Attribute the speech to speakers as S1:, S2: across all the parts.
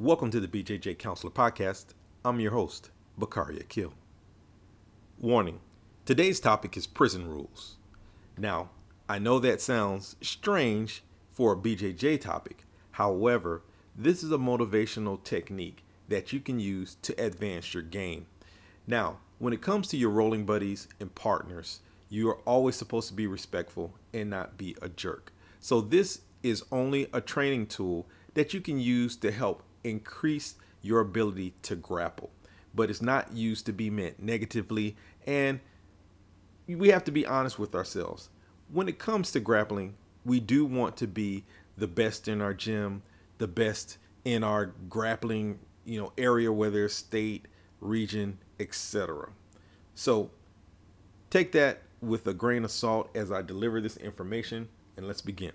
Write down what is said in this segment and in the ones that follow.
S1: Welcome to the BJJ Counselor Podcast. I'm your host, Bakari Akil. Warning today's topic is prison rules. Now, I know that sounds strange for a BJJ topic. However, this is a motivational technique that you can use to advance your game. Now, when it comes to your rolling buddies and partners, you are always supposed to be respectful and not be a jerk. So, this is only a training tool that you can use to help increase your ability to grapple, but it's not used to be meant negatively. And we have to be honest with ourselves. When it comes to grappling, we do want to be the best in our gym, the best in our grappling, you know, area, whether it's state, region, etc. So take that with a grain of salt as I deliver this information, and let's begin.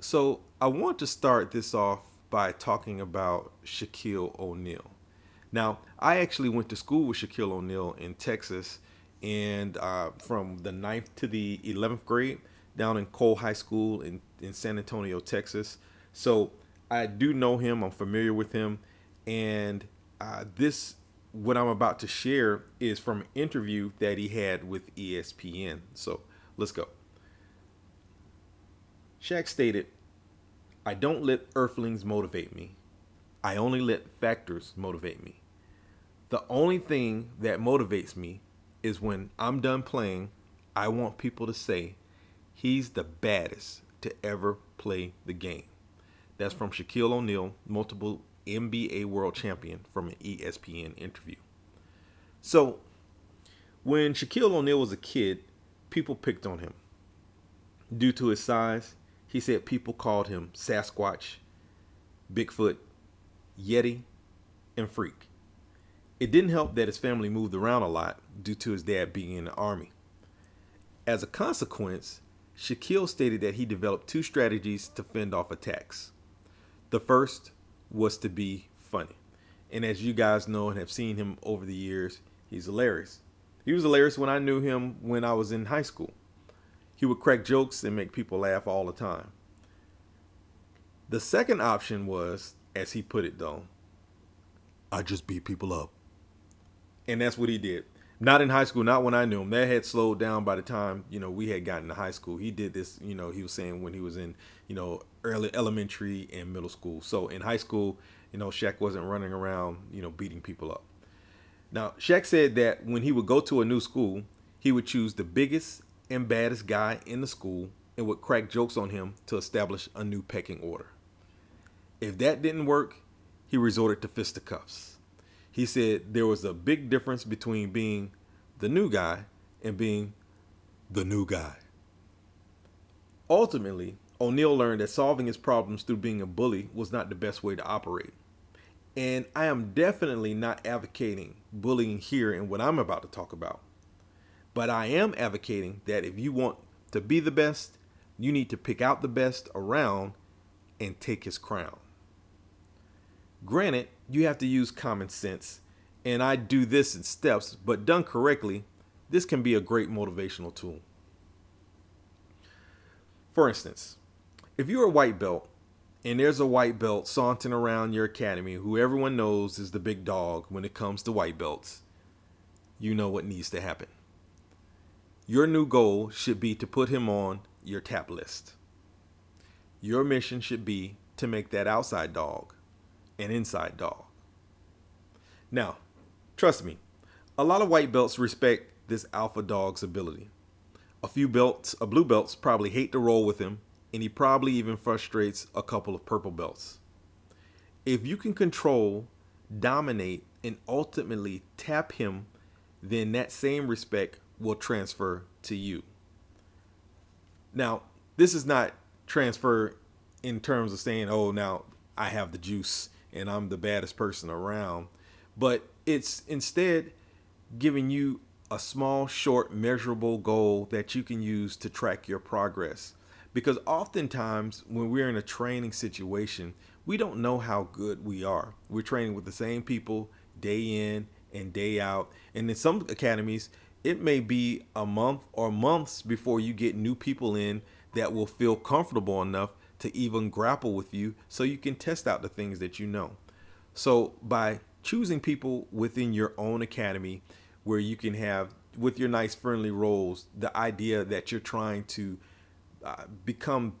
S1: So I want to start this off by talking about Shaquille O'Neal. Now, I actually went to school with Shaquille O'Neal in Texas, and uh, from the 9th to the 11th grade down in Cole High School in, in San Antonio, Texas. So I do know him, I'm familiar with him, and uh, this, what I'm about to share, is from an interview that he had with ESPN. So let's go. Shaq stated, I don't let earthlings motivate me. I only let factors motivate me. The only thing that motivates me is when I'm done playing, I want people to say, he's the baddest to ever play the game. That's from Shaquille O'Neal, multiple NBA world champion, from an ESPN interview. So, when Shaquille O'Neal was a kid, people picked on him. Due to his size, he said people called him Sasquatch, Bigfoot, Yeti, and Freak. It didn't help that his family moved around a lot due to his dad being in the army. As a consequence, Shaquille stated that he developed two strategies to fend off attacks. The first was to be funny. And as you guys know and have seen him over the years, he's hilarious. He was hilarious when I knew him when I was in high school. He would crack jokes and make people laugh all the time. The second option was, as he put it though, I just beat people up. And that's what he did. Not in high school, not when I knew him. That had slowed down by the time, you know, we had gotten to high school. He did this, you know, he was saying when he was in, you know, early elementary and middle school. So in high school, you know, Shaq wasn't running around, you know, beating people up. Now, Shaq said that when he would go to a new school, he would choose the biggest and baddest guy in the school and would crack jokes on him to establish a new pecking order. If that didn't work, he resorted to fisticuffs. He said there was a big difference between being the new guy and being the new guy. Ultimately, O'Neal learned that solving his problems through being a bully was not the best way to operate. And I am definitely not advocating bullying here in what I'm about to talk about. But I am advocating that if you want to be the best, you need to pick out the best around and take his crown. Granted, you have to use common sense, and I do this in steps, but done correctly, this can be a great motivational tool. For instance, if you're a white belt and there's a white belt sauntering around your academy who everyone knows is the big dog when it comes to white belts, you know what needs to happen. Your new goal should be to put him on your tap list. Your mission should be to make that outside dog an inside dog. Now, trust me, a lot of white belts respect this alpha dog's ability. A few belts, a blue belts probably hate to roll with him, and he probably even frustrates a couple of purple belts. If you can control, dominate, and ultimately tap him, then that same respect will transfer to you. Now, this is not transfer in terms of saying, oh, now I have the juice and I'm the baddest person around, but it's instead giving you a small, short, measurable goal that you can use to track your progress. Because oftentimes, when we're in a training situation, we don't know how good we are. We're training with the same people day in and day out. And in some academies, it may be a month or months before you get new people in that will feel comfortable enough to even grapple with you so you can test out the things that you know. So by choosing people within your own academy where you can have with your nice friendly rolls the idea that you're trying to uh, become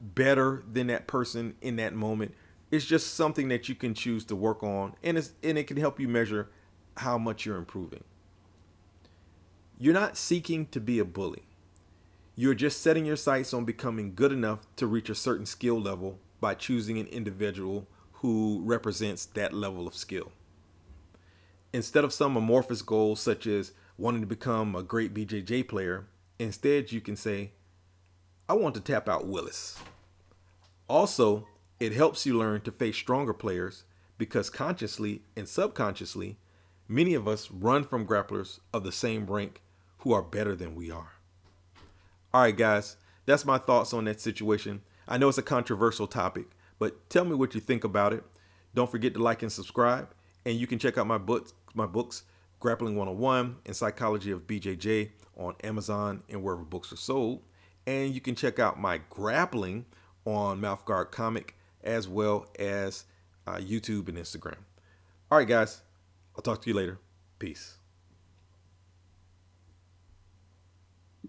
S1: better than that person in that moment it's just something that you can choose to work on and it's and it can help you measure how much you're improving you're not seeking to be a bully you're just setting your sights on becoming good enough to reach a certain skill level by choosing an individual who represents that level of skill. Instead of some amorphous goal such as wanting to become a great BJJ player, instead you can say, I want to tap out Willis. Also, it helps you learn to face stronger players because consciously and subconsciously, many of us run from grapplers of the same rank who are better than we are. All right, guys, that's my thoughts on that situation. I know it's a controversial topic, but tell me what you think about it. Don't forget to like and subscribe, and you can check out my books, my books, Grappling 101 and Psychology of BJJ on Amazon and wherever books are sold. And you can check out my grappling on Mouthguard Comic as well as uh, YouTube and Instagram. All right, guys, I'll talk to you later. Peace.